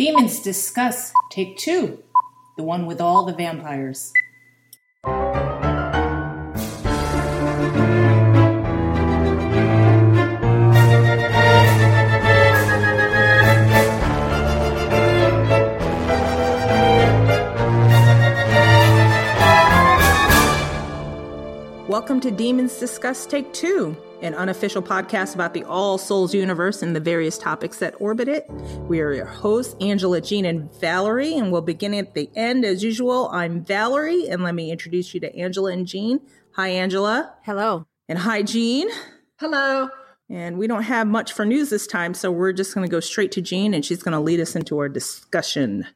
Demons Discuss Take Two, the one with all the vampires. Welcome to Demons Discuss Take Two, an unofficial podcast about the All Souls universe and the various topics that orbit it. We are your hosts, Angela, Jean, and Valerie, and we'll begin at the end as usual. I'm Valerie, and let me introduce you to Angela and Jean. Hi, Angela. Hello. And hi, Jean. Hello. And we don't have much for news this time, so we're just going to go straight to Jean, and she's going to lead us into our discussion.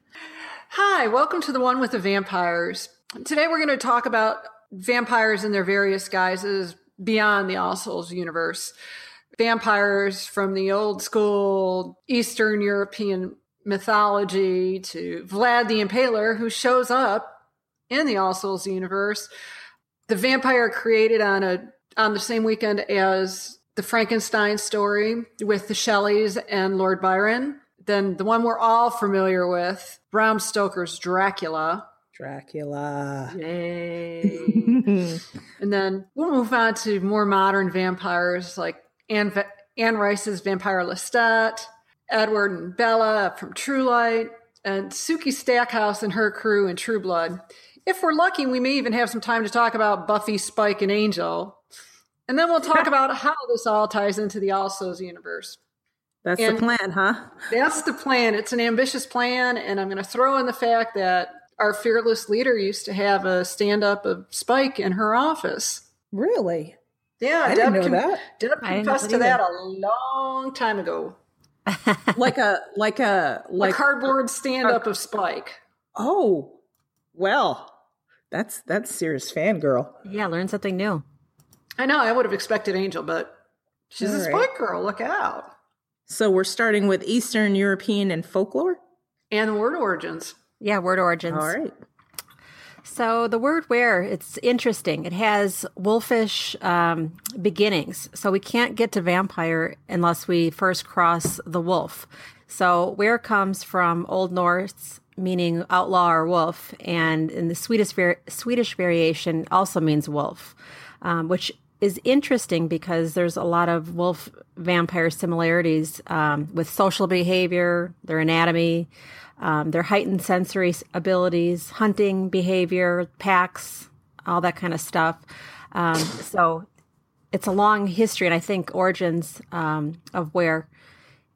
Hi, welcome to the one with the vampires. Today we're going to talk about vampires in their various guises beyond the All Souls universe. Vampires from the old school Eastern European mythology to Vlad the Impaler, who shows up in the All Souls universe. The vampire created on a on the same weekend as the Frankenstein story with the Shelleys and Lord Byron. Then the one we're all familiar with, Bram Stoker's Dracula, Dracula. Yay. and then we'll move on to more modern vampires like Anne, Va- Anne Rice's Vampire Lestat, Edward and Bella from Twilight, and Sookie Stackhouse and her crew in True Blood. If we're lucky, we may even have some time to talk about Buffy, Spike, and Angel. And then we'll talk about how this all ties into the All Souls universe. That's And- the plan, huh? That's the plan. It's an ambitious plan, and I'm going to throw in the fact that our fearless leader used to have a stand up of Spike in her office. Really? Yeah, I didn't know con- that. Deb I know confessed that to that a long time ago. Like a like a Like like a cardboard stand up of Spike. Oh, well, that's that's serious fangirl. Yeah, learn something new. I know, I would have expected Angel, but she's a All right. Spike girl. Look out. So we're starting with Eastern European and folklore. And word origins. Yeah, word origins. All right. So the word wearh it's interesting. It has wolfish um, beginnings. So we can't get to vampire unless we first cross the wolf. So wearh comes from Old Norse, meaning outlaw or wolf, and in the Swedish var- Swedish variation also means wolf, um, which is interesting because there's a lot of wolf vampire similarities um, with social behavior, their anatomy, um, their heightened sensory abilities, hunting behavior, packs, all that kind of stuff. Um, so it's a long history, and I think origins um, of wearh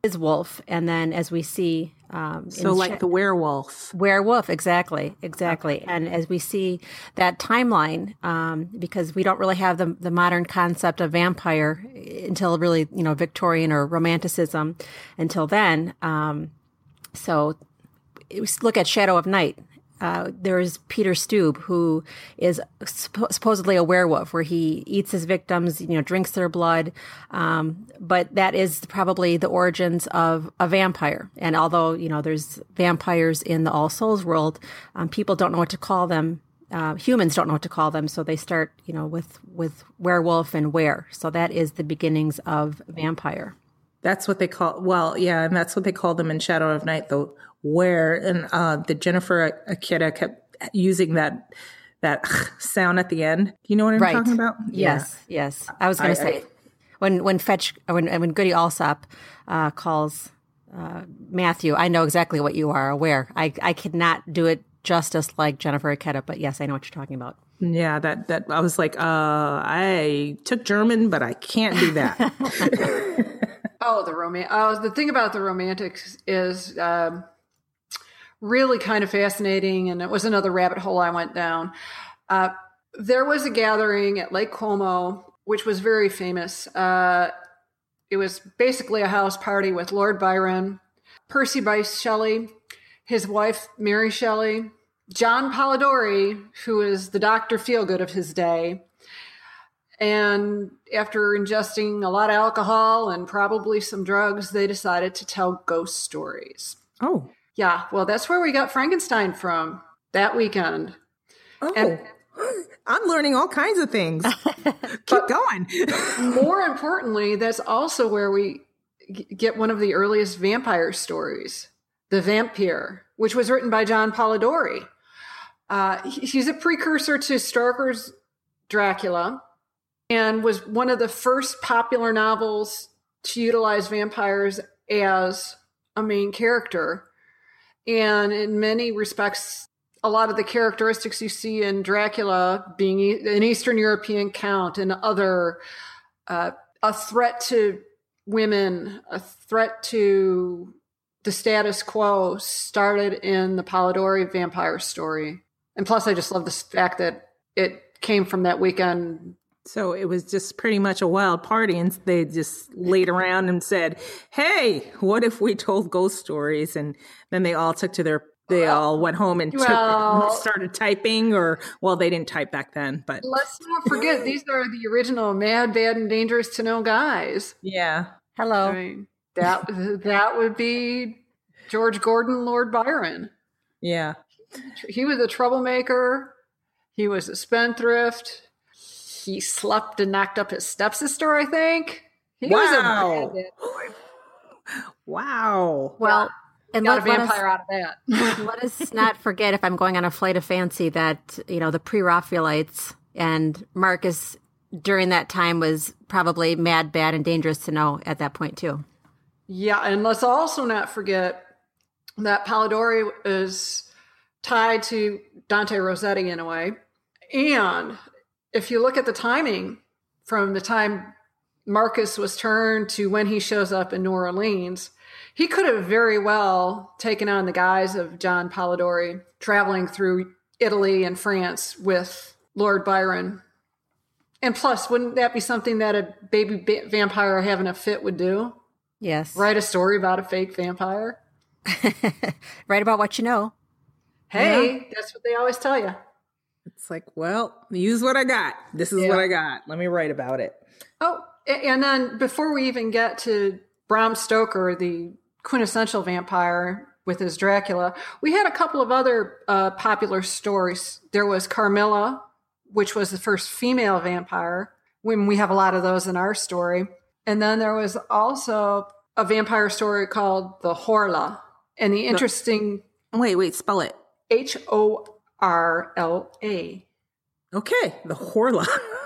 is wolf, and then as we see, um, So like Sha- the werewolf. Werewolf, exactly, exactly. And as we see that timeline, um, because we don't really have the, the modern concept of vampire until really, you know, Victorian or Romanticism until then. Um, so look at Shadow of Night. Uh, there's Peter Stubbe, who is suppo- supposedly a werewolf, where he eats his victims, you know, drinks their blood. Um, but that is probably the origins of a vampire. And although you know there's vampires in the All Souls world, um, people don't know what to call them. Uh, humans don't know what to call them, so they start, you know, with with werewolf and were. So that is the beginnings of vampire. That's what they call. Well, yeah, and that's what they call them in Shadow of Night. The wearh and uh, the Jennifer Ikeda kept using that that sound at the end. Do you know what I'm Right. talking about? Yes, yes. I was going to say I- when when Fetch when when Goody Alsop uh, calls uh, Matthew, I know exactly what you are wearh. I I could not do it justice like Jennifer Ikeda, but yes, I know what you're talking about. Yeah, that that I was like, uh, I took German, but I can't do that. Oh, the romance. Oh, the thing about the romantics is um, really kind of fascinating, and it was another rabbit hole I went down. Uh, there was a gathering at Lake Como, which was very famous. Uh, it was basically a house party with Lord Byron, Percy Bysshe Shelley, his wife Mary Shelley, John Polidori, who is the Doctor Feelgood of his day. And after ingesting a lot of alcohol and probably some drugs, they decided to tell ghost stories. oh, Yeah, well, that's where we got Frankenstein from that weekend. oh, And- I'm learning all kinds of things. Keep going. More importantly, that's also where we get one of the earliest vampire stories. The Vampire, which was written by John Polidori. Uh, he's a precursor to Stoker's Dracula and was one of the first popular novels to utilize vampires as a main character. And in many respects, a lot of the characteristics you see in Dracula being an Eastern European count and other, uh, a threat to women, a threat to the status quo started in the Polidori vampire story. And plus, I just love the fact that it came from that weekend so it was just pretty much a wild party, and they just laid around and said, "Hey, what if we told ghost stories?" And then they all took to their they all went home and well, took, started typing, or well, they didn't type back then. But let's not forget these are the original Mad, Bad, and Dangerous to Know guys. Yeah. Hello. I mean, that that would be George Gordon, Lord Byron. Yeah. He was a troublemaker. He was a spendthrift he slept and knocked up his stepsister, I think. He wow. wow. Well, and got let, a vampire us, out of that. let us not forget, if I'm going on a flight of fancy, that you know the pre-Raphaelites and Marcus during that time was probably mad, bad, and dangerous to know at that point too. Yeah, and let's also not forget that Polidori is tied to Dante Rossetti in a way, and if you look at the timing from the time Marcus was turned to when he shows up in New Orleans, he could have very well taken on the guise of John Polidori, traveling through Italy and France with Lord Byron. And plus, wouldn't that be something that a baby ba- vampire having a fit would do? Yes. Write a story about a fake vampire. Write about what you know. Hey, that's what they always tell you. It's like, well, use what I got. This is yeah. what I got. Let me write about it. Oh, and then before we even get to Bram Stoker, the quintessential vampire with his Dracula, we had a couple of other uh, popular stories. There was Carmilla, which was the first female vampire. When we have a lot of those in our story, and then there was also a vampire story called the Horla. And the interesting wait, wait, spell it H O R L A. Okay, the Horla.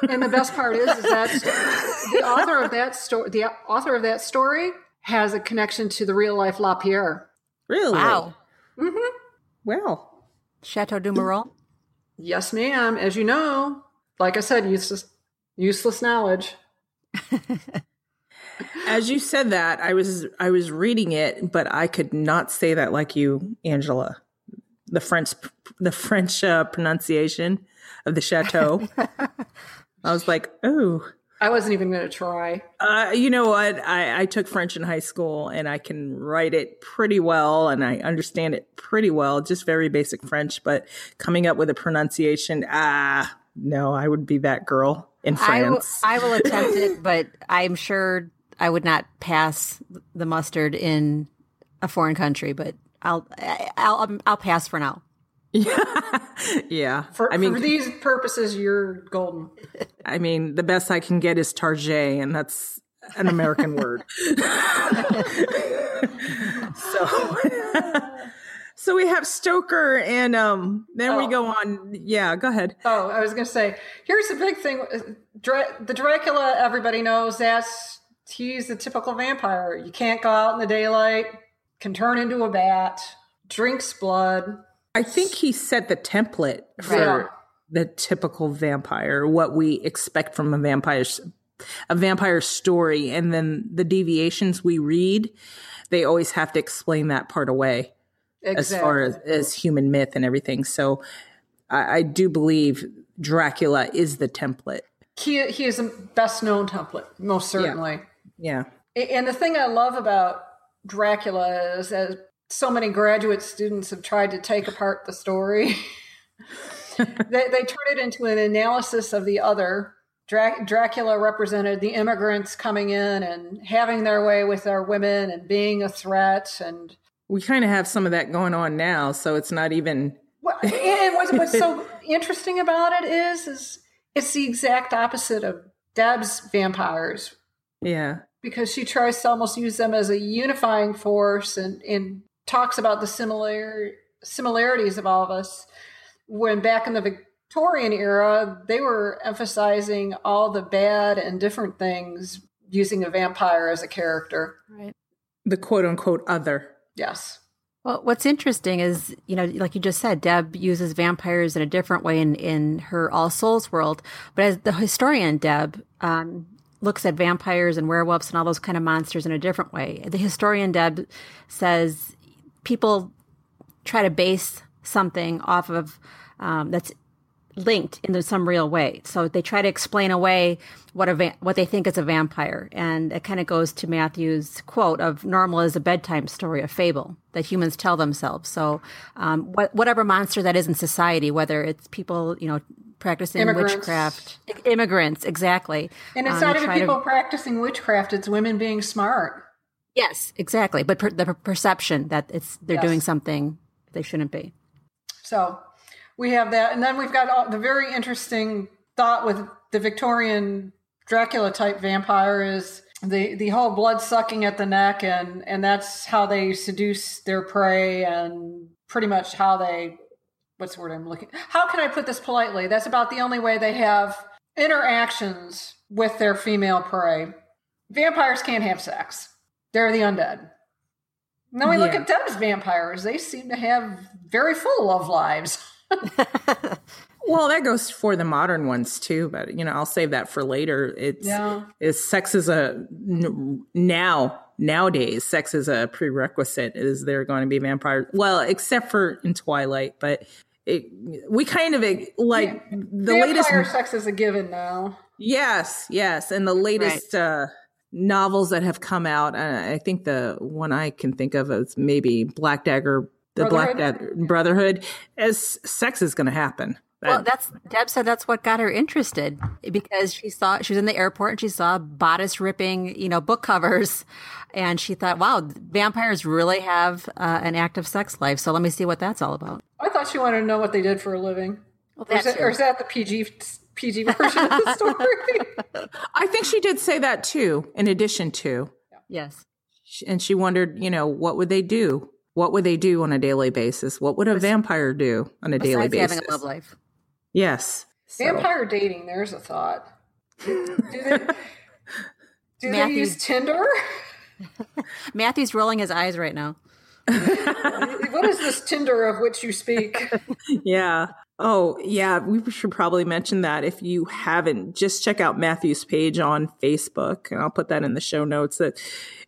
and the best part is, is that the author of that story, the author of that story, has a connection to the real life Lapierre. Really? Wow. Mm-hmm. Well, Chateau du Marolles. Yes, ma'am. As you know, like I said, useless, useless knowledge. As you said that, I was I was reading it, but I could not say that like you, Angela the French the French uh, pronunciation of the chateau. I was like, oh. I wasn't even going to try. Uh, you know what? I, I took French in high school and I can write it pretty well and I understand it pretty well, just very basic French. But coming up with a pronunciation, ah, no, I would be that girl in France. I, w- I will attempt it, but I'm sure I would not pass the mustard in a foreign country. But I'll I'll I'll pass for now. Yeah, yeah. For, I mean, for these purposes, you're golden. I mean, the best I can get is Target, and that's an American word. so, so we have Stoker, and um, then oh. we go on. Yeah, go ahead. Oh, I was going to say, here's the big thing: Dra- the Dracula. Everybody knows that's he's a typical vampire. You can't go out in the daylight can turn into a bat, drinks blood. I think he set the template for yeah. the typical vampire, what we expect from a vampire's a vampire story, and then the deviations we read, they always have to explain that part away exactly. as far as, as human myth and everything. So I, I do believe Dracula is the template. He he is the best known template, most certainly. Yeah. yeah. And the thing I love about Dracula is as so many graduate students have tried to take apart the story. they, they turn it into an analysis of the other. Dra- Dracula represented the immigrants coming in and having their way with our women and being a threat. And we kind of have some of that going on now, so it's not even. Well, and what's, what's so interesting about it is, is it's the exact opposite of Deb's vampires. Yeah because she tries to almost use them as a unifying force and, and talks about the similar similarities of all of us. When back in the Victorian era, they were emphasizing all the bad and different things using a vampire as a character. Right. The quote unquote other. Yes. Well, what's interesting is, you know, like you just said, Deb uses vampires in a different way in, in her All Souls world. But as the historian Deb um, looks at vampires and werewolves and all those kind of monsters in a different way, the historian Deb says people try to base something off of um, that's linked into some real way. So they try to explain away what a va- what they think is a vampire, and it kind of goes to Matthew's quote of "normal is a bedtime story, a fable that humans tell themselves." So um, what, whatever monster that is in society, whether it's people you know practicing Immigrants. witchcraft, immigrants, exactly, And it's Um, not even try to- people practicing witchcraft, it's women being smart. yes, exactly. But per- the per- perception that it's they're Yes. doing something they shouldn't be. So we have that. And then we've got all, the very interesting thought with the Victorian Dracula type vampire is the, the whole blood sucking at the neck, and, and that's how they seduce their prey and pretty much how they, what's the word I'm looking, how can I put this politely? That's about the only way they have interactions with their female prey. Vampires can't have sex. They're the undead. Now we look Yeah. at Deb's vampires. They seem to have very full love lives. Well, that goes for the modern ones too, but you know, I'll save that for later. It's Yeah. is sex is a now nowadays sex is a prerequisite. Is there going to be vampires? Well, except for in Twilight, but it, we kind of like the latest. Vampire sex is a given now. Yes, yes, and the latest uh, novels that have come out. Uh, I think the one I can think of is maybe Black Dagger, the Black Dagger Brotherhood. As sex is going to happen. Well, that's Deb said that's what got her interested because she saw she was in the airport and she saw bodice ripping, you know, book covers, and she thought, "Wow, vampires really have uh, an active sex life." So let me see what that's all about. I thought she wanted to know what they did for a living. Well, Or is, that, or is that the PG PG version of the story? I think she did say that too. In addition to, yes, and she wondered, you know, what would they do? What would they do on a daily basis? What would a vampire do on a daily besides basis? having a love life. Yes. So- Vampire dating. There's a thought. Do they, do they use Tinder? Matthew's rolling his eyes right now. what is this Tinder of which you speak? Yeah. Oh, yeah. We should probably mention that if you haven't, just check out Matthew's page on Facebook, and I'll put that in the show notes. That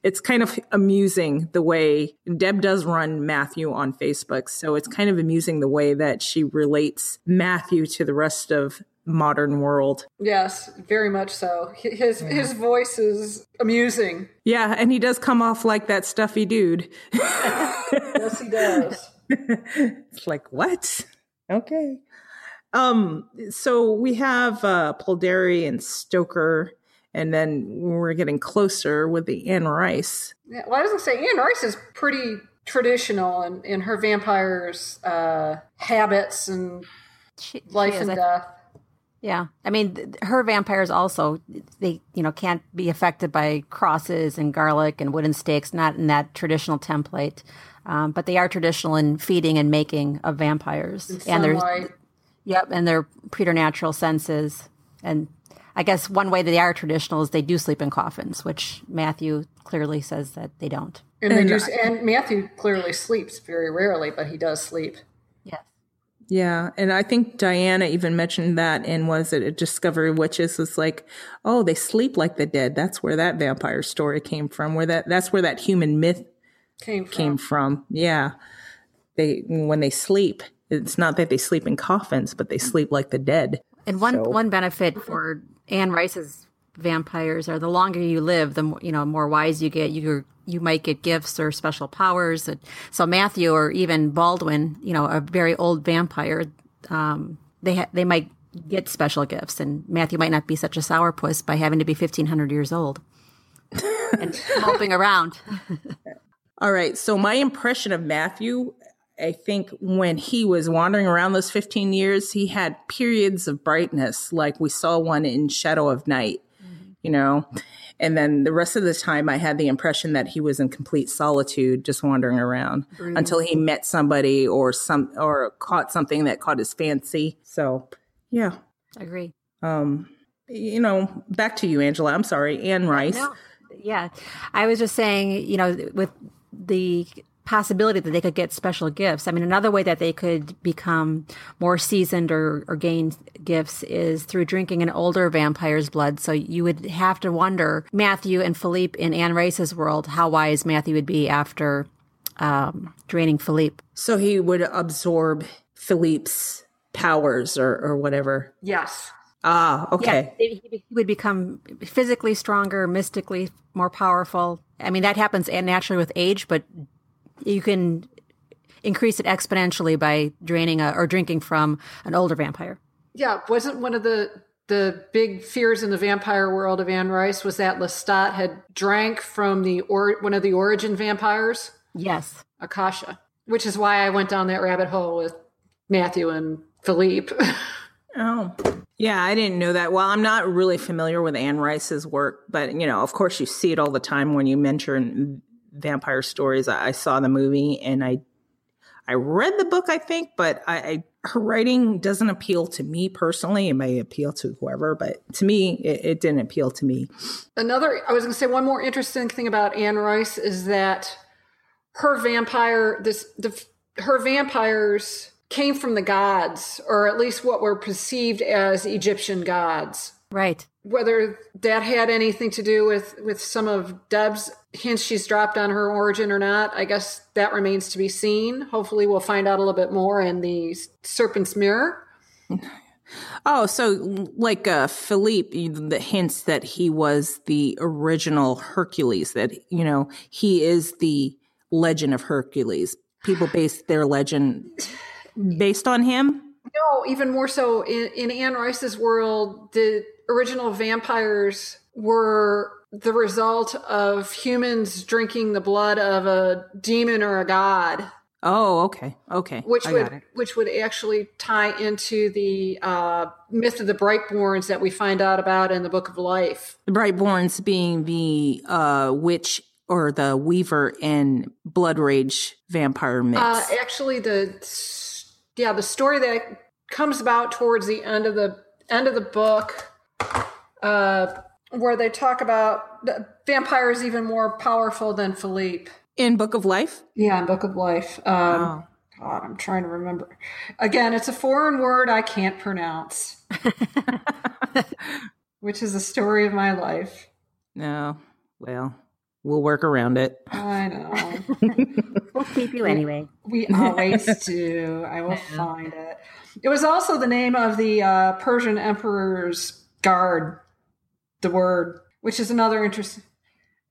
it's kind of amusing the way Deb does run Matthew on Facebook, so it's kind of amusing the way that she relates Matthew to the rest of modern world. Yes, very much so. His his voice is amusing. Yeah, and he does come off like that stuffy dude. Yes, he does. it's like what okay um so we have uh Polidori and stoker and then we're getting closer with the anne rice Yeah, well, I was gonna say Anne Rice is pretty traditional in, in her vampires' uh, habits and She, she life is. and I- death. Yeah, I mean, th- her vampires also they you know can't be affected by crosses and garlic and wooden stakes, not in that traditional template, um, but they are traditional in feeding and making of vampires, and there's Sunlight. yep, and their preternatural senses, and I guess one way that they are traditional is they do sleep in coffins, which Matthew clearly says that they don't. And, they do, and Matthew clearly sleeps very rarely, but he does sleep. Yes. yeah and i think diana even mentioned that in was it a discovery witches was like oh they sleep like the dead that's where that vampire story came from where that that's where that human myth Came from. came from yeah they when they sleep it's not that they sleep in coffins but they sleep like the dead And one So- one benefit for Anne Rice's vampires are the longer you live, the more you know more wise you get. You you might get gifts or special powers. So Matthew or even Baldwin, you know, a very old vampire, um, they ha- they might get special gifts, and Matthew might not be such a sourpuss by having to be fifteen hundred years old and moping around. All right. So my impression of Matthew, I think when he was wandering around those 15 years, he had periods of brightness, like we saw one in Shadow of Night, you know, And then the rest of the time, I had the impression that he was in complete solitude, just wandering around mm-hmm. until he met somebody or some or caught something that caught his fancy. So, yeah, I agree. Um, you know, back to you, Angela. I'm sorry, Anne Rice. No. Yeah, I was just saying, you know, with the possibility that they could get special gifts. I mean, another way that they could become more seasoned or, or gain gifts is through drinking an older vampire's blood. So you would have to wonder, Matthew and Philippe in Anne Rice's world, how wise Matthew would be after um, draining Philippe. So he would absorb Philippe's powers or, or whatever. Yes. Ah, okay. Yeah, he would become physically stronger, mystically more powerful. I mean, that happens naturally with age, but you can increase it exponentially by draining a, or drinking from an older vampire. Yeah, wasn't one of the the big fears in the vampire world of Anne Rice was that Lestat had drank from the or one of the origin vampires. Yes, Akasha, which is why I went down that rabbit hole with Matthew and Philippe. oh, yeah, I didn't know that. Well, I'm not really familiar with Anne Rice's work, but you know, of course, you see it all the time when you mention vampire stories. I, I saw the movie and I I read the book, I think, but I, I, her writing doesn't appeal to me personally. It may appeal to whoever, but to me, it, it didn't appeal to me. Another, I was going to say one more interesting thing about Anne Rice is that her vampire, this the her vampires came from the gods, or at least what were perceived as Egyptian gods. Right. Whether that had anything to do with with some of Deb's hints she's dropped on her origin or not, I guess that remains to be seen. Hopefully, we'll find out a little bit more in the Serpent's Mirror. Oh, so like uh, Philippe, the hints that he was the original Hercules, that, you know, he is the legend of Hercules. People base their legend based on him? No, even more so in, in Anne Rice's world, the original vampires were the result of humans drinking the blood of a demon or a god. Oh, okay, okay. Which I would which would actually tie into the uh, myth of the Brightborns that we find out about in the Book of Life. The Brightborns being the uh, witch or the Weaver and Blood Rage vampire myths. Uh, actually, the yeah, the story that comes about towards the end of the end of the book, uh, where they talk about the vampire is even more powerful than Philippe in Book of Life. Yeah, in Book of Life. Um, oh. God, I'm trying to remember. Again, it's a foreign word I can't pronounce, which is the story of my life. No, well, we'll work around it. I know. we'll keep you anyway. We always do. I will find it. It was also the name of the uh, Persian emperor's guard, the word, which is another interesting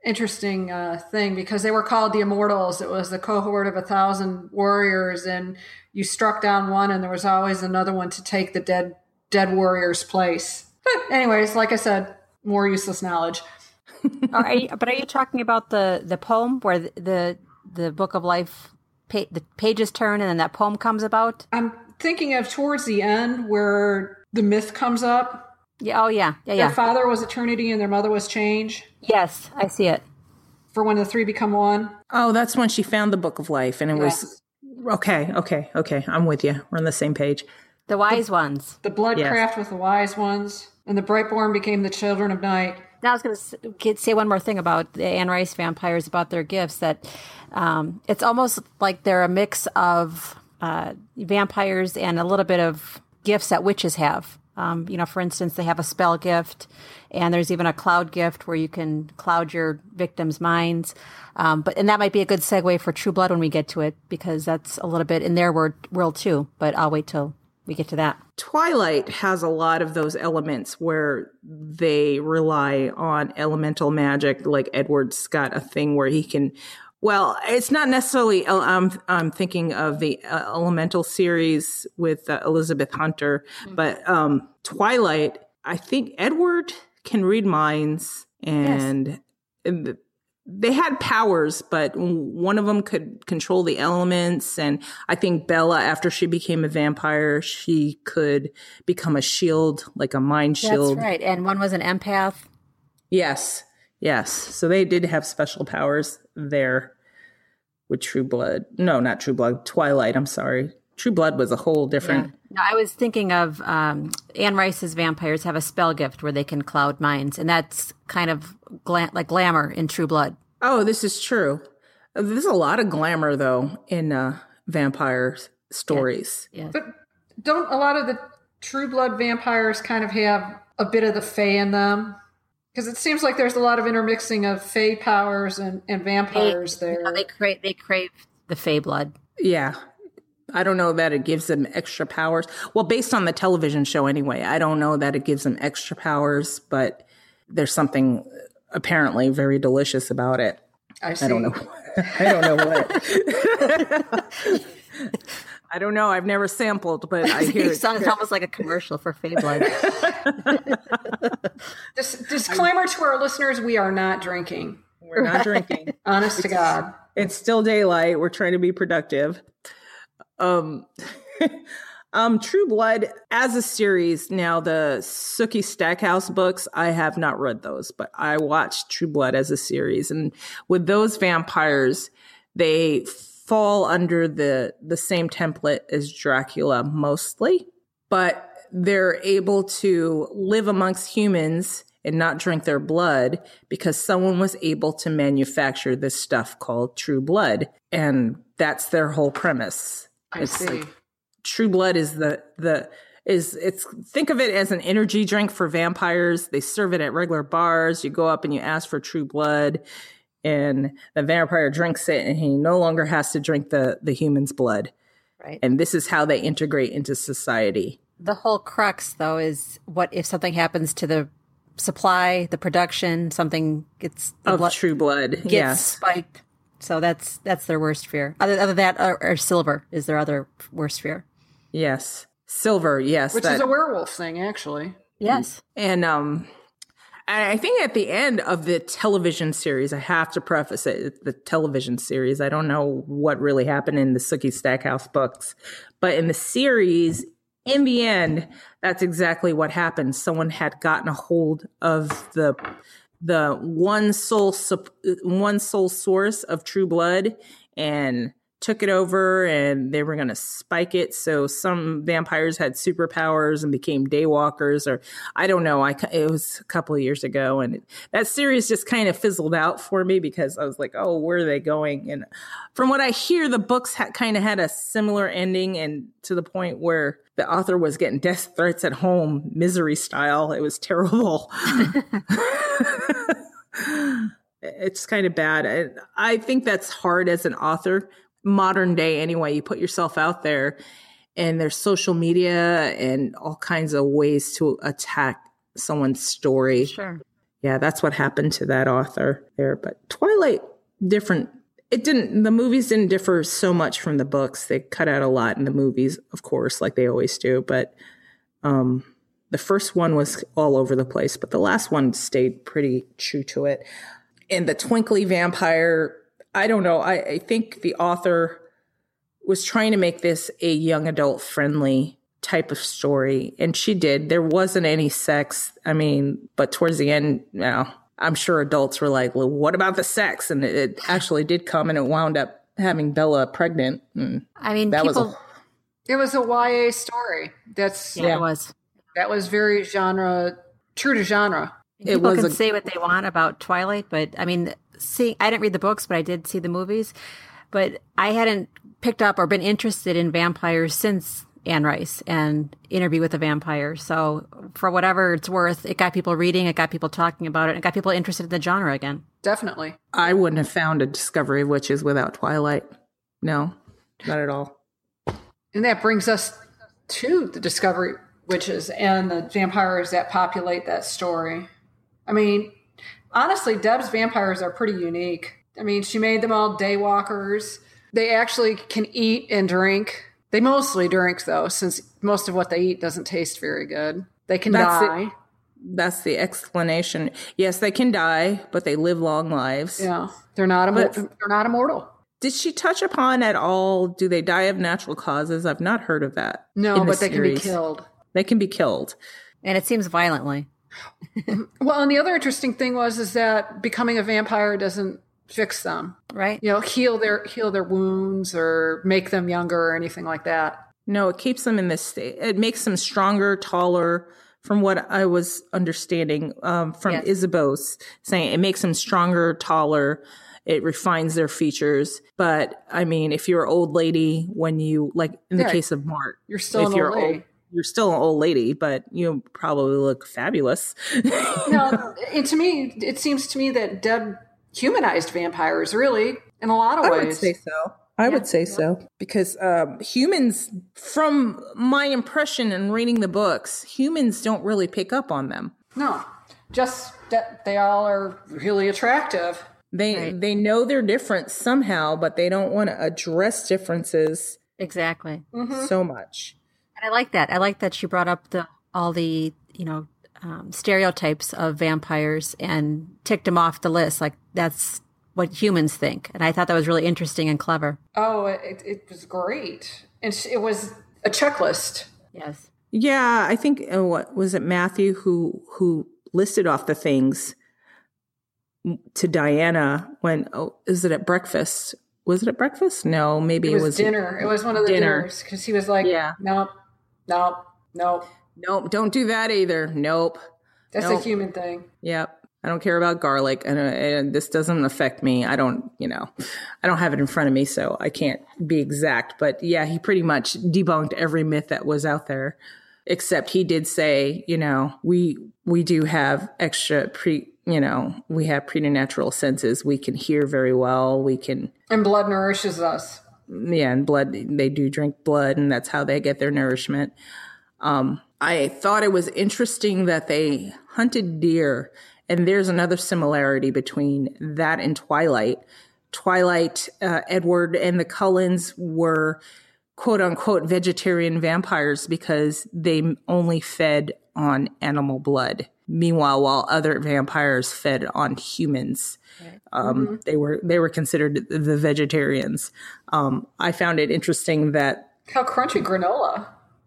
interesting uh, thing because they were called the immortals it was the cohort of a thousand warriors and you struck down one and there was always another one to take the dead dead warrior's place but anyways like i said more useless knowledge are you, but are you talking about the the poem where the the, the book of life pa- the pages turn and then that poem comes about? I'm thinking of towards the end where the myth comes up. Yeah. Oh, yeah. Yeah. Yeah. Their father was eternity and their mother was change. Yes, I see it. For when the three become one. Oh, that's when she found the book of life, and it yes. was okay. Okay. Okay. I'm with you. We're on the same page. The wise the, ones. The blood yes. craft with the wise ones, and the brightborn became the children of night. Now I was going to say one more thing about the Anne Rice vampires, about their gifts. That um, it's almost like they're a mix of uh, vampires and a little bit of gifts that witches have. Um, you know, for instance, they have a spell gift, and there's even a cloud gift where you can cloud your victims' minds. Um, but and that might be a good segue for True Blood when we get to it because that's a little bit in their word, world too. But I'll wait till we get to that. Twilight has a lot of those elements where they rely on elemental magic. Like Edward's got a thing where he can. Well, it's not necessarily. I'm I'm thinking of the uh, Elemental series with uh, Elizabeth Hunter, mm-hmm. but um, Twilight. I think Edward can read minds, and yes they had powers, but one of them could control the elements. And I think Bella, after she became a vampire, she could become a shield, like a mind shield. That's right. And one was an empath. Yes. Yes. So they did have special powers there with True Blood. No, not True Blood. Twilight. I'm sorry. True Blood was a whole different. Yeah. No, I was thinking of um, Anne Rice's vampires have a spell gift where they can cloud minds, and that's kind of gla- like glamour in True Blood. Oh, this is true. There's a lot of glamour though in uh, vampire stories. Yes. But don't a lot of the True Blood vampires kind of have a bit of the Fae in them? Because it seems like there's a lot of intermixing of Fae powers and, and vampires They, there. no, they crave they crave the Fey blood. Yeah. I don't know that it gives them extra powers. Well, based on the television show anyway, I don't know that it gives them extra powers, but there's something apparently very delicious about it. I. I don't know. I don't know what. I don't know. I've never sampled, but I hear it sounds almost like a commercial for. Dis- disclaimer to our listeners: We are not drinking. We're not drinking. Honest to God. It's still daylight. We're trying to be productive. Um, um, True Blood as a series. Now the Sookie Stackhouse books, I have not read those, but I watched True Blood as a series, and with those vampires, they fall under the the same template as Dracula mostly, but they're able to live amongst humans and not drink their blood because someone was able to manufacture this stuff called true blood and that's their whole premise I It's see. like- true blood is the the is it's think of it as an energy drink for vampires they serve it at regular bars you go up and you ask for true blood and the vampire drinks it and he no longer has to drink the the human's blood Right. and this is how they integrate into society The whole crux, though, is what if something happens to the supply, the production, something gets the of blood true blood gets yes spiked. So that's that's their worst fear. Other other than that, or, or silver is their other worst fear. yes silver yes Which that- is a werewolf thing, actually. Yes. And um I I think at the end of the television series, I have to preface it, the television series. I don't know what really happened in the Sookie Stackhouse books, but in the series, in the end, that's exactly what happened. Someone had gotten a hold of the the one soul one soul source of true blood and took it over and they were going to spike it. So some vampires had superpowers and became daywalkers or i don't know i it was a couple of years ago and that series just kind of fizzled out for me because i was like oh where are they going? And from what i hear the books kind of had a similar ending and to the point where the author was getting death threats at home misery style. It was terrible it's kind of bad. I, I think that's hard as an author, modern day anyway. You put yourself out there, and there's social media and all kinds of ways to attack someone's story. Sure. Yeah, that's what happened to that author there. But Twilight, different. It didn't, the movies didn't differ so much from the books. They cut out a lot in the movies, of course, like they always do. But um, the first one was all over the place, but the last one stayed pretty true to it. And the twinkly vampire, I don't know. I, I think the author was trying to make this a young adult friendly type of story. And she did. There wasn't any sex. I mean, but towards the end, now I'm sure adults were like, well, what about the sex? And it, it actually did come and it wound up having Bella pregnant. And I mean, that people. was a, It was a YA story. That's yeah, it was. That was very genre true to genre. It People was can a- say what they want about Twilight, but I mean, see, I didn't read the books, but I did see the movies. But I hadn't picked up or been interested in vampires since Anne Rice and Interview with a Vampire. So, for whatever it's worth, it got people reading, it got people talking about it, it got people interested in the genre again. Definitely. I wouldn't have found a Discovery of Witches without Twilight. No, not at all. And that brings us to the Discovery Witches and the vampires that populate that story. I mean, honestly, Deb's vampires are pretty unique. I mean, she made them all daywalkers. They actually can eat and drink. They mostly drink, though, since most of what they eat doesn't taste very good. They can That's it. die. That's the explanation. Yes, they can die, but they live long lives. Yeah, they're not immor- But- they're not immortal. Did she touch upon at all? Do they die of natural causes? I've not heard of that. No, in the but they can be killed. They can be killed. And it seems violently. well, and the other interesting thing was is that becoming a vampire doesn't fix them, right? You know, heal their heal their wounds or make them younger or anything like that. No, it keeps them in this state. It makes them stronger, taller. From what I was understanding um, from yes. Isabeau's saying, it makes them stronger, taller. It refines their features. But I mean, if you're an old lady, when you like in the case of Marthe, you're still if you're old, old, you're still an old lady, but you probably look fabulous. no, and to me, it seems to me that Deb humanized vampires really in a lot of I ways. I would say so. I yeah. would say so because um, humans, from my impression and reading the books, humans don't really pick up on them. No, just that they all are really attractive. They right. they know they're different somehow, but they don't want to address differences exactly mm-hmm. so much. And I like that. I like that she brought up the all the you know um, stereotypes of vampires and ticked them off the list. Like that's what humans think. And I thought that was really interesting and clever. Oh, it, it was great. And it was a checklist. Yes. Yeah, I think uh, what was it Matthew who who listed off the things to Diana when oh is it at breakfast? Was it at breakfast? No, maybe it was, it was dinner. It was one of the dinner. dinners because he was like, yeah. nope, nope, nope, nope, don't do that either. Nope, that's nope. a human thing. Yep. I don't care about garlic, and, uh, and, this doesn't affect me. I don't, you know, I don't have it in front of me, so I can't be exact. But yeah, he pretty much debunked every myth that was out there, except he did say, you know, we we do have extra pre, you know, we have preternatural senses. We can hear very well. We can, and blood nourishes us. Yeah, and blood. They do drink blood, and that's how they get their nourishment. Um, I thought it was interesting that they hunted deer and there's another similarity between that and Twilight. Twilight, uh, Edward and the Cullens were quote unquote vegetarian vampires because they only fed on animal blood. Meanwhile, while other vampires fed on humans, um, mm-hmm. they were they were considered the vegetarians. Um, I found it interesting that how crunchy granola.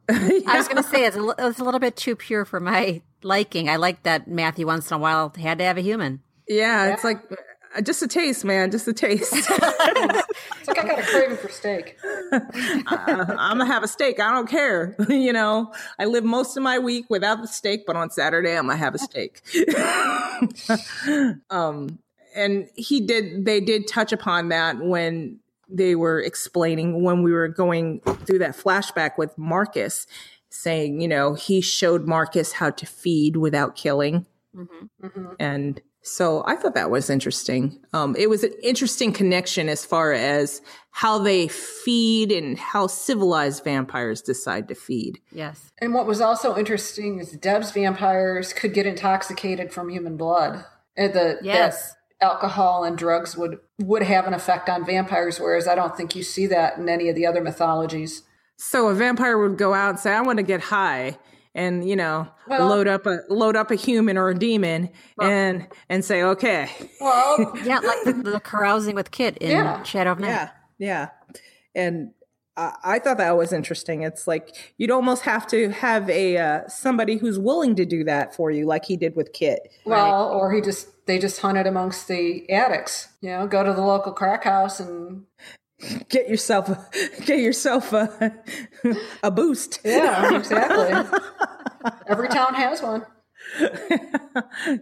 yeah. I was going to say it's a, it's a little bit too pure for my liking. I like that Matthew once in a while had to have a human. Yeah, yeah. it's like just a taste, man, just a taste. it's like I got a craving for steak. uh, I'm gonna have a steak. I don't care. you know, I live most of my week without the steak, but on Saturday I'm gonna have a steak. um, and he did. They did touch upon that when they were explaining when we were going through that flashback with Marcus saying, you know, he showed Marcus how to feed without killing. Mm-hmm. Mm-hmm. And so I thought that was interesting. Um, it was an interesting connection as far as how they feed and how civilized vampires decide to feed. Yes. And what was also interesting is Deb's vampires could get intoxicated from human blood. And the yes. alcohol and drugs would would have an effect on vampires, whereas I don't think you see that in any of the other mythologies. So a vampire would go out and say, "I want to get high." And you know, well, load up a load up a human or a demon, well, and and say, okay. Well, yeah, like the, the, carousing with Kit in yeah. Shadow of Night. Yeah, yeah, and uh, I thought that was interesting. It's like you'd almost have to have a uh, somebody who's willing to do that for you, like he did with Kit. Well, right? or he just they just hunted amongst the addicts. You know, go to the local crack house and get yourself a, get yourself a, a boost. Yeah, exactly. Every town has one.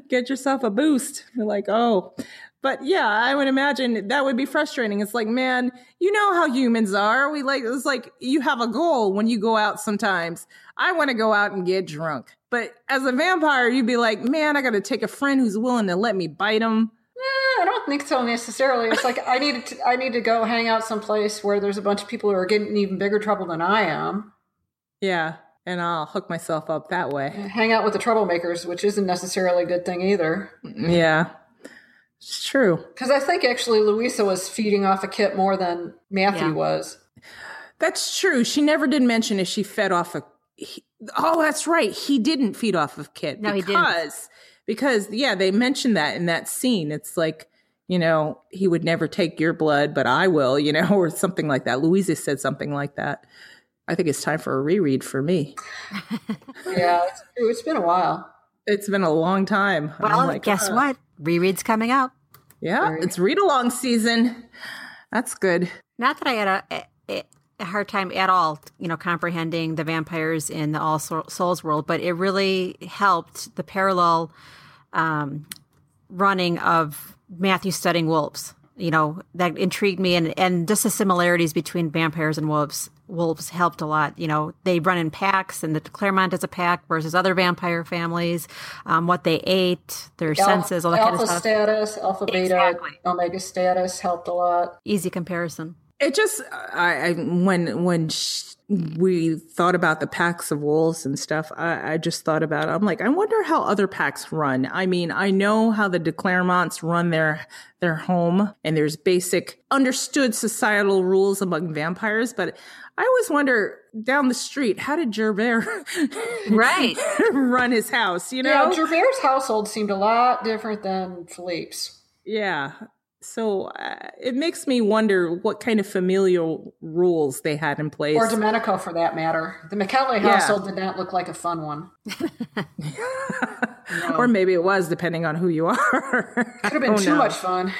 get yourself a boost. You're like, oh, but yeah, I would imagine that would be frustrating. It's like, man, you know how humans are. We like it's like you have a goal when you go out sometimes. I want to go out and get drunk. But as a vampire, you'd be like, man, I got to take a friend who's willing to let me bite him Eh, I don't think so necessarily. It's like I need to I need to go hang out someplace where there's a bunch of people who are getting even bigger trouble than I am. Yeah, and I'll hook myself up that way. Hang out with the troublemakers, which isn't necessarily a good thing either. Yeah. It's true. Because I think actually Louisa was feeding off a Kit more than Matthew yeah. was. That's true. She never did mention if she fed off a. He, oh, that's right. He didn't feed off of Kit no, because because yeah, they mentioned that in that scene. It's like, you know, he would never take your blood, but I will, you know, or something like that. Louisa said something like that. I think it's time for a reread for me. yeah, it's true. It's been a while. It's been a long time. Well, like, guess uh, what? Reread's coming up. Yeah, it's read along season. That's good. Not that I had a, a, hard time at all, you know, comprehending the vampires in the All Souls world, but it really helped the parallel um, running of Matthew studying wolves. You know, that intrigued me, and and just the similarities between vampires and wolves wolves helped a lot. You know, they run in packs, and the Clermont is a pack versus other vampire families. Um, what they ate, their alpha, senses, all that kind of stuff. status, alpha beta, exactly. omega status helped a lot. Easy comparison. It just, I, I when when. we thought about the packs of wolves and stuff. I, I, just thought about it. I'm like, I wonder how other packs run. I mean, I know how the de Clermonts run their their home, and there's basic understood societal rules among vampires, but I always wonder down the street, how did Gerbert right run his house? You know, yeah, Gerbert's household seemed a lot different than Philippe's. Yeah, so uh, it makes me wonder what kind of familial rules they had in place. Or Domenico, for that matter. The McKelvey household did not look like a fun one. no. Or maybe it was, depending on who you are. Could have been oh, too no. much fun.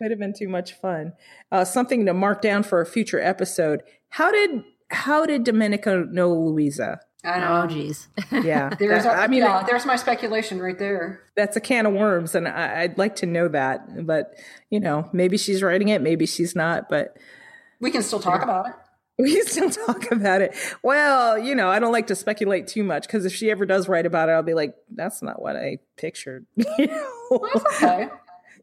Could have been too much fun. Uh, something to mark down for a future episode. How did how did Domenico know Louisa? I know. Oh, geez. Yeah. there's, that, I mean, yeah, there's my speculation right there. That's a can of worms, and I, would like to know that. But you know, maybe she's writing it, maybe she's not. But we can still talk about it. We can still talk about it. Well, you know, I don't like to speculate too much because if she ever does write about it, I'll be like, "That's not what I pictured." you know? That's okay.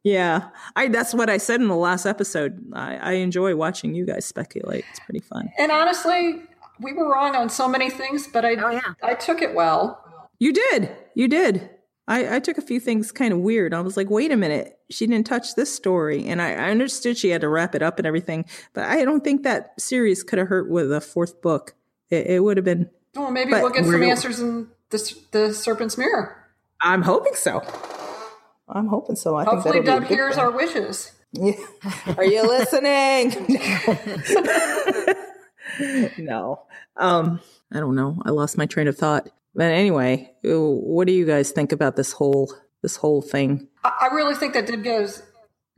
Yeah, I that's what I said in the last episode. I, I enjoy watching you guys speculate. It's pretty fun. And honestly, we were wrong on so many things, but I oh, yeah. I took it well. You did. You did. I, I took a few things kind of weird. I was like, wait a minute, she didn't touch this story. And I, I understood she had to wrap it up and everything, but I don't think that series could have hurt with a fourth book. It, it would have been. Well, maybe we'll get some answers in the, the Serpent's Mirror. I'm hoping so. I'm hoping so. I Hopefully, Deb hears our wishes. Yeah. Are you listening? no. Um, I don't know. I lost my train of thought. But anyway, what do you guys think about this whole this whole thing? I really think that Deb gives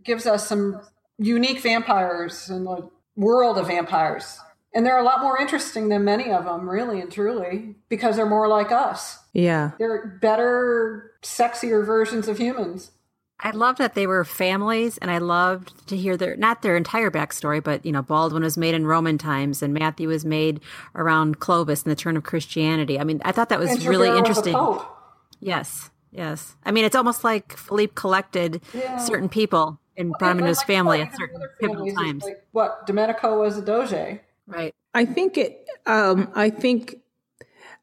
gives us some unique vampires in the world of vampires. And they're a lot more interesting than many of them, really and truly, because they're more like us. Yeah. They're better, sexier versions of humans. I loved that they were families, and I loved to hear their not their entire backstory, but you know, Baldwin was made in Roman times, and Matthew was made around Clovis and the turn of Christianity. I mean, I thought that was and really interesting. Was yes, yes. I mean, it's almost like Philippe collected yeah. certain people and brought them into his family at certain pivotal times. Like what Domenico was a doge, right? I think it. Um, I think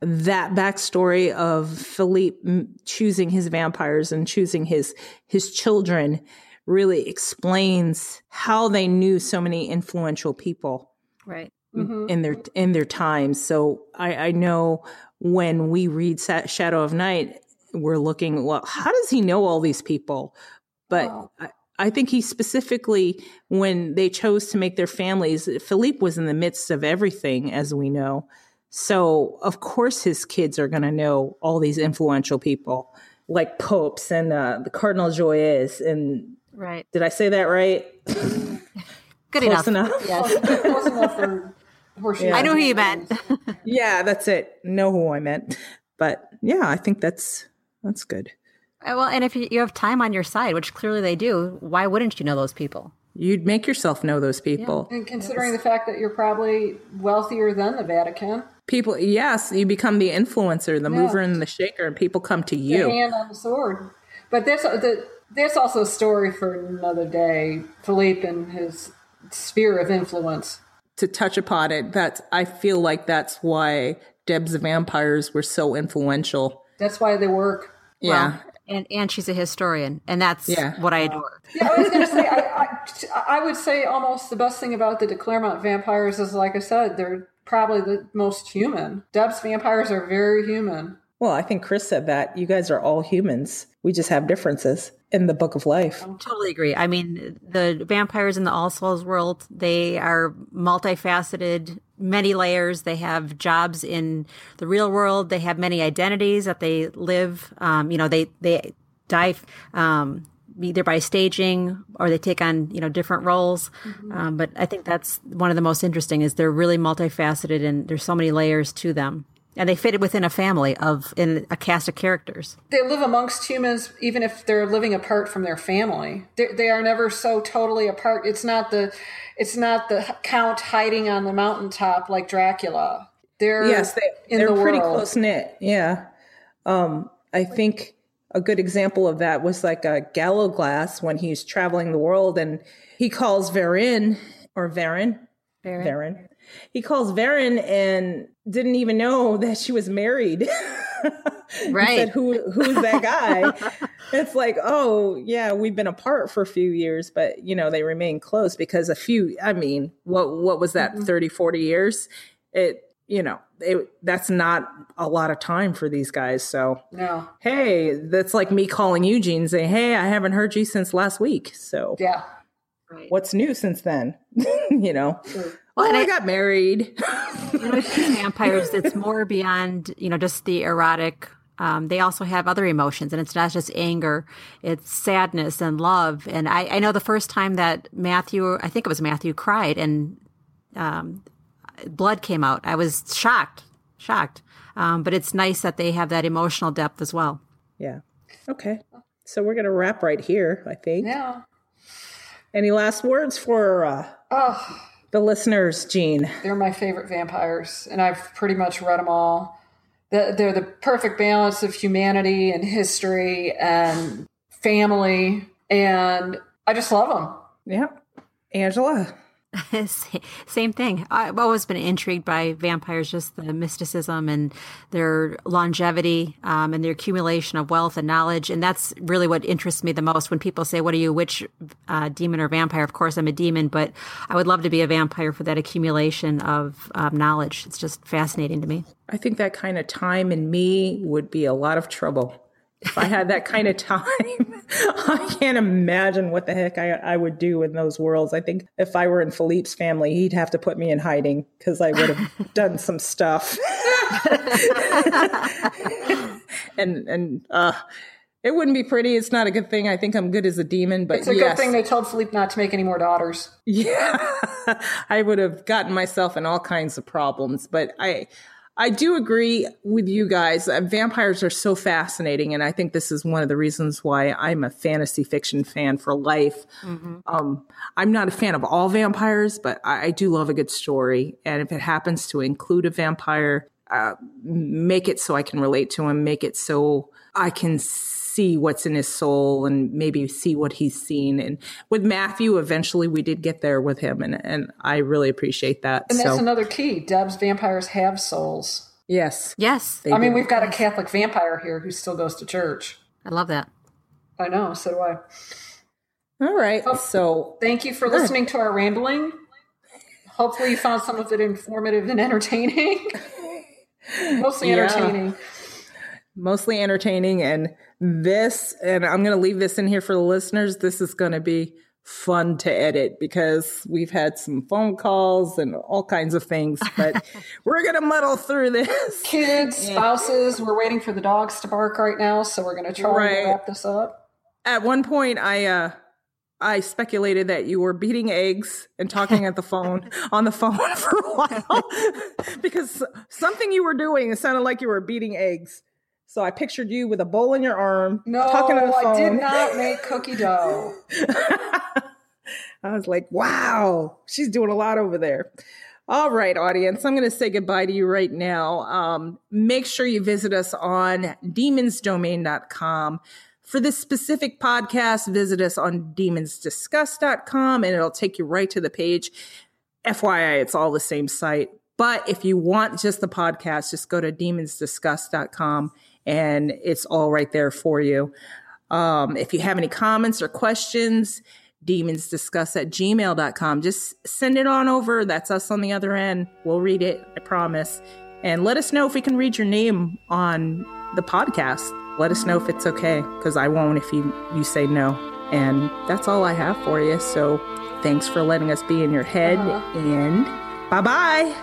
that backstory of Philippe choosing his vampires and choosing his his children really explains how they knew so many influential people right mm-hmm. in their in their times so i i know when we read shadow of night we're looking well how does he know all these people but wow. I, I think he specifically, when they chose to make their families, Philippe was in the midst of everything, as we know. So, of course, his kids are going to know all these influential people like popes and uh, the Cardinal Joyeuse. And right. Did I say that right? Good Close enough. enough. Yes. Close enough for, for yeah. I know who you meant. yeah, that's it. Know who I meant. But yeah, I think that's that's good. Uh, well, and if you have time on your side, which clearly they do, why wouldn't you know those people? You'd make yourself know those people. Yeah. And considering yes. the fact that you're probably wealthier than the Vatican. People, yes, you become the influencer, the yeah. mover and the shaker, and people come to you. The hand on the sword. But there's, the, there's also a story for another day. Philippe and his sphere of influence. To touch upon it, that's I feel like that's why Deb's vampires were so influential. That's why they work. Yeah, well, and and she's a historian, and that's yeah. what I adore. Yeah, I was going to say, I, I, I, would say almost the best thing about the De Clermont vampires is, like I said, they're probably the most human. Deb's vampires are very human. Well, I think Chris said that. You guys are all humans. We just have differences in the book of life. I totally agree. I mean, the vampires in the All Souls world, they are multifaceted many layers. They have jobs in the real world. They have many identities that they live. Um, you know, they they die um, either by staging or they take on you know different roles. Mm-hmm. Um, but I think that's one of the most interesting is they're really multifaceted and there's so many layers to them and they fit within a family of in a cast of characters. They live amongst humans, even if they're living apart from their family. They, they, are never so totally apart. It's not the, it's not the count hiding on the mountaintop like Dracula. They're yes, they, are the pretty close knit. Yeah, um, I think a good example of that was like a Gallowglass when he's traveling the world and he calls Varin or Varin, Varin, Varin he calls Varen and didn't even know that she was married. right. said, Who who's that guy? it's like, oh yeah, we've been apart for a few years, but you know, they remain close because a few I mean, what what was that, mm-hmm. 30, 40 years? It you know, it, that's not a lot of time for these guys. So, no. hey, that's like me calling Eugene and saying, hey, I haven't heard you since last week. So, yeah. Right. What's new since then? you know? Well, oh, I, I, got married. you with vampires, it's more beyond, you know, just the erotic. Um, they also have other emotions, and it's not just anger; it's sadness and love. And I, I know the first time that Matthew, I think it was Matthew, cried and um, blood came out. I was shocked, shocked. Um, but it's nice that they have that emotional depth as well. Yeah. Okay. So we're gonna wrap right here. I think. Yeah. Any last words for? Uh, oh the listeners, Jean? They're my favorite vampires, and I've pretty much read them all. They're the perfect balance of humanity and history and family, and I just love them. Yeah. Angela? Same thing. I've always been intrigued by vampires, just the mysticism and their longevity um, and their accumulation of wealth and knowledge. And that's really what interests me the most. When people say, What are you, which uh, demon or vampire? Of course, I'm a demon, but I would love to be a vampire for that accumulation of um, knowledge. It's just fascinating to me. I think that kind of time in me would be a lot of trouble if I had that kind of time, I can't imagine what the heck I, I would do in those worlds. I think if I were in Philippe's family, he'd have to put me in hiding because I would have done some stuff. and and uh, it wouldn't be pretty. It's not a good thing. I think I'm good as a demon, but it's a yes. good thing they told Philippe not to make any more daughters. Yeah, I would have gotten myself in all kinds of problems. But I I do agree with you guys. Uh, vampires are so fascinating, and I think this is one of the reasons why I'm a fantasy fiction fan for life. Mm-hmm. Um, I'm not a fan of all vampires, but I, I, do love a good story, and if it happens to include a vampire, uh, make it so I can relate to him. Make it so I can see what's in his soul and maybe see what he's seen. And with Matthew, eventually we did get there with him, and, and I really appreciate that. And that's another key. Deb's vampires have souls. Yes. Yes. I mean, we've got a Catholic vampire here who still goes to church. I love that. I know. So do I. All right. Oh, so thank you for listening to our rambling. Hopefully, you found some of it informative and entertaining. Mostly entertaining. Yeah. Mostly entertaining and this, and I'm going to leave this in here for the listeners. This is going to be fun to edit because we've had some phone calls and all kinds of things, but we're going to muddle through this. Kids, spouses, we're waiting for the dogs to bark right now, so we're going to try right. to wrap this up. At one point, I, uh, I speculated that you were beating eggs and talking at the phone on the phone for a while because something you were doing it sounded like you were beating eggs. So I pictured you with a bowl in your arm, no, talking on the phone. I did not make cookie dough. I was like, wow, she's doing a lot over there. All right, audience, I'm going to say goodbye to you right now. Um, make sure you visit us on demonsdomain.com. For this specific podcast, visit us on demonsdiscuss.com and it'll take you right to the page. FYI, it's all the same site. But if you want just the podcast, just go to demonsdiscuss.com and it's all right there for you. Um, if you have any comments or questions, demonsdiscuss at gmail.com. Just send it on over. That's us on the other end. We'll read it, I promise. And let us know if we can read your name on the podcast. Let us know if it's okay, because I won't if you, you say no. And that's all I have for you. So thanks for letting us be in your head. Uh-huh. And bye bye.